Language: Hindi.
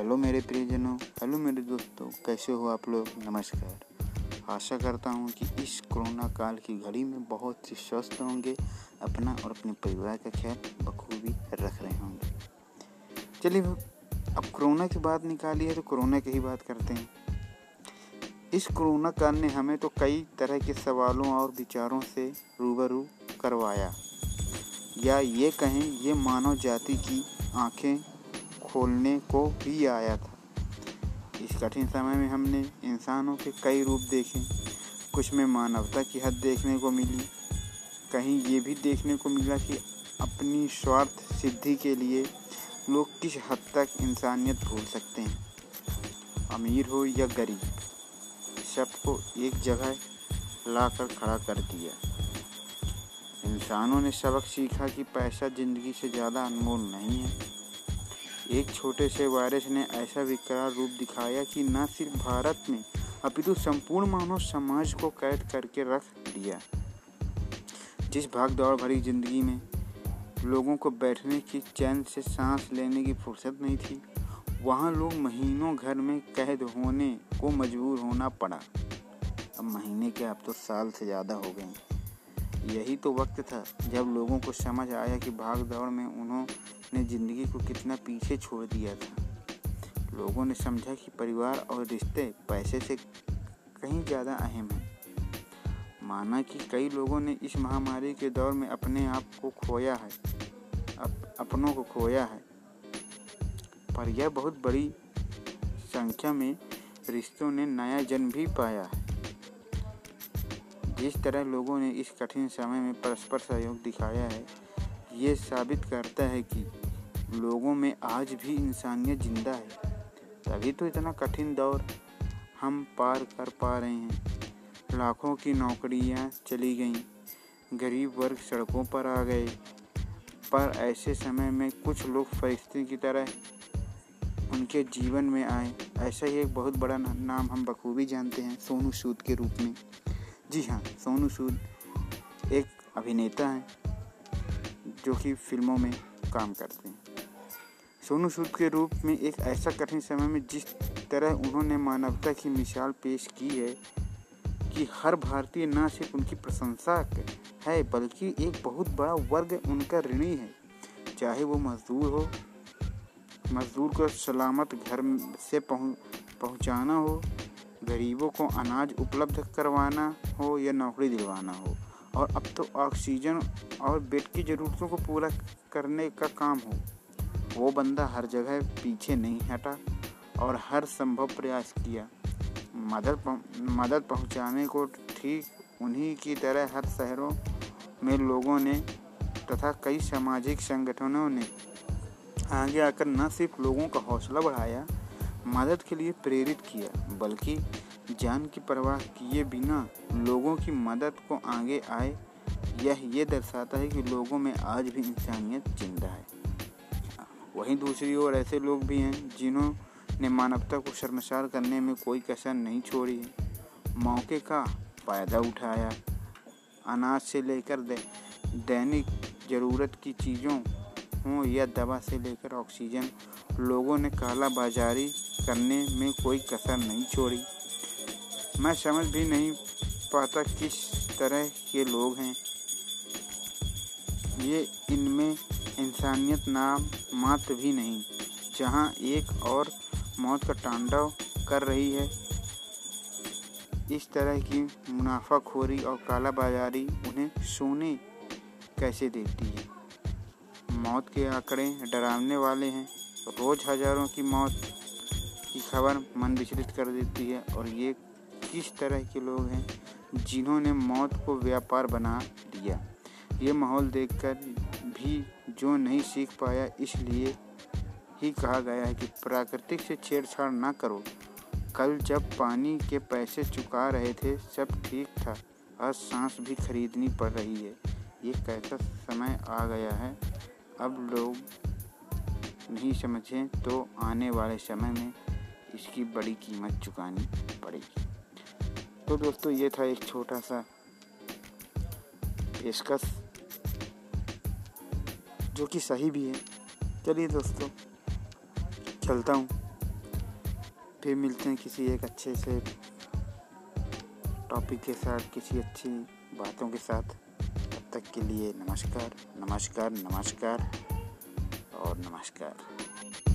हेलो मेरे प्रियजनों, हेलो मेरे दोस्तों, कैसे हो आप लोग? नमस्कार। आशा करता हूँ कि इस कोरोना काल की घड़ी में बहुत ही स्वस्थ होंगे, अपना और अपने परिवार का ख्याल बखूबी रख रहे होंगे। चलिए अब कोरोना की बात निकाली है तो कोरोना की ही बात करते हैं। इस कोरोना काल ने हमें तो कई तरह के सवालों और विचारों से रूबरू करवाया। या ये कहें, ये मानव जाति की आँखें खोलने को भी आया था। इस कठिन समय में हमने इंसानों के कई रूप देखे। कुछ में मानवता की हद देखने को मिली। कहीं ये भी देखने को मिला कि अपनी स्वार्थ सिद्धि के लिए लोग किस हद तक इंसानियत भूल सकते हैं। अमीर हो या गरीब सबको एक जगह लाकर खड़ा कर दिया। इंसानों ने सबक सीखा कि पैसा ज़िंदगी से ज़्यादा अनमोल नहीं है। एक छोटे से वायरस ने ऐसा विकराल रूप दिखाया कि न सिर्फ़ भारत में, अपितु संपूर्ण मानव समाज को कैद करके रख दिया। जिस भाग दौड़ भरी ज़िंदगी में लोगों को बैठने की चैन से सांस लेने की फुर्सत नहीं थी, वहाँ लोग महीनों घर में कैद होने को मजबूर होना पड़ा। अब महीने के अब तो साल से ज़्यादा हो गए यही तो वक्त था जब लोगों को समझ आया कि भाग दौड़ में उन्होंने ज़िंदगी को कितना पीछे छोड़ दिया था। लोगों ने समझा कि परिवार और रिश्ते पैसे से कहीं ज़्यादा अहम हैं। माना कि कई लोगों ने इस महामारी के दौर में अपने आप को खोया है अप, अपनों को खोया है। पर यह बहुत बड़ी संख्या में रिश्तों ने नया जन्म भी पाया है। जिस तरह लोगों ने इस कठिन समय में परस्पर सहयोग दिखाया है, ये साबित करता है कि लोगों में आज भी इंसानियत ज़िंदा है। तभी तो इतना कठिन दौर हम पार कर पा रहे हैं। लाखों की नौकरियाँ चली गईं, गरीब वर्ग सड़कों पर आ गए, पर ऐसे समय में कुछ लोग फरिश्ते की तरह उनके जीवन में आए। ऐसा ही एक बहुत बड़ा नाम हम बखूबी जानते हैं, सोनू सूद के रूप में। जी हाँ सोनू सूद एक अभिनेता हैं जो कि फ़िल्मों में काम करते हैं। सोनू सूद के रूप में एक ऐसा कठिन समय में जिस तरह उन्होंने मानवता की मिसाल पेश की है कि हर भारतीय न सिर्फ़ उनकी प्रशंसा है, बल्कि एक बहुत बड़ा वर्ग उनका ऋणी है। चाहे वो मजदूर हो, मजदूर को सलामत घर से पहुंचाना हो गरीबों को अनाज उपलब्ध करवाना हो या नौकरी दिलवाना हो, और अब तो ऑक्सीजन और बेड की ज़रूरतों को पूरा करने का काम हो। वो बंदा हर जगह पीछे नहीं हटा और हर संभव प्रयास किया। मदद मदद पहुँचाने को ठीक उन्हीं की तरह हर शहरों में लोगों ने तथा कई सामाजिक संगठनों ने आगे आकर न सिर्फ़ लोगों का हौसला बढ़ाया मदद के लिए प्रेरित किया, बल्कि जान की परवाह किए बिना लोगों की मदद को आगे आए, यह ये दर्शाता है कि लोगों में आज भी इंसानियत ज़िंदा है। वहीं दूसरी ओर ऐसे लोग भी हैं जिन्होंने मानवता को शर्मसार करने में कोई कसर नहीं छोड़ी है। मौके का फ़ायदा उठाया, अनाज से लेकर दैनिक ज़रूरत की चीज़ों हों या दवा से लेकर ऑक्सीजन लोगों ने काला बाजारी करने में कोई कसर नहीं छोड़ी। मैं समझ भी नहीं पाता किस तरह के लोग हैं। ये इनमें इंसानियत नाम मात्र भी नहीं, जहाँ एक और मौत का तांडव कर रही है। इस तरह की मुनाफाखोरी और काला बाजारी उन्हें सोने कैसे देती है? मौत के आंकड़े डरावने वाले हैं। रोज़ हज़ारों की मौत की खबर मन विचलित कर देती है। और ये किस तरह के लोग हैं जिन्होंने मौत को व्यापार बना दिया? ये माहौल देखकर भी जो नहीं सीख पाया, इसलिए ही कहा गया है कि प्राकृतिक से छेड़छाड़ ना करो। कल जब पानी के पैसे चुका रहे थे, सब ठीक था, आज सांस भी खरीदनी पड़ रही है। ये कैसा समय आ गया है। अब लोग नहीं समझें तो आने वाले समय में इसकी बड़ी कीमत चुकानी पड़ेगी। तो दोस्तों, ये था एक छोटा सा पेशकश जो कि सही भी है। चलिए दोस्तों, चलता हूँ। फिर मिलते हैं किसी एक अच्छे से टॉपिक के साथ, किसी अच्छी बातों के साथ। तब तक के लिए नमस्कार नमस्कार नमस्कार। और नमस्कार।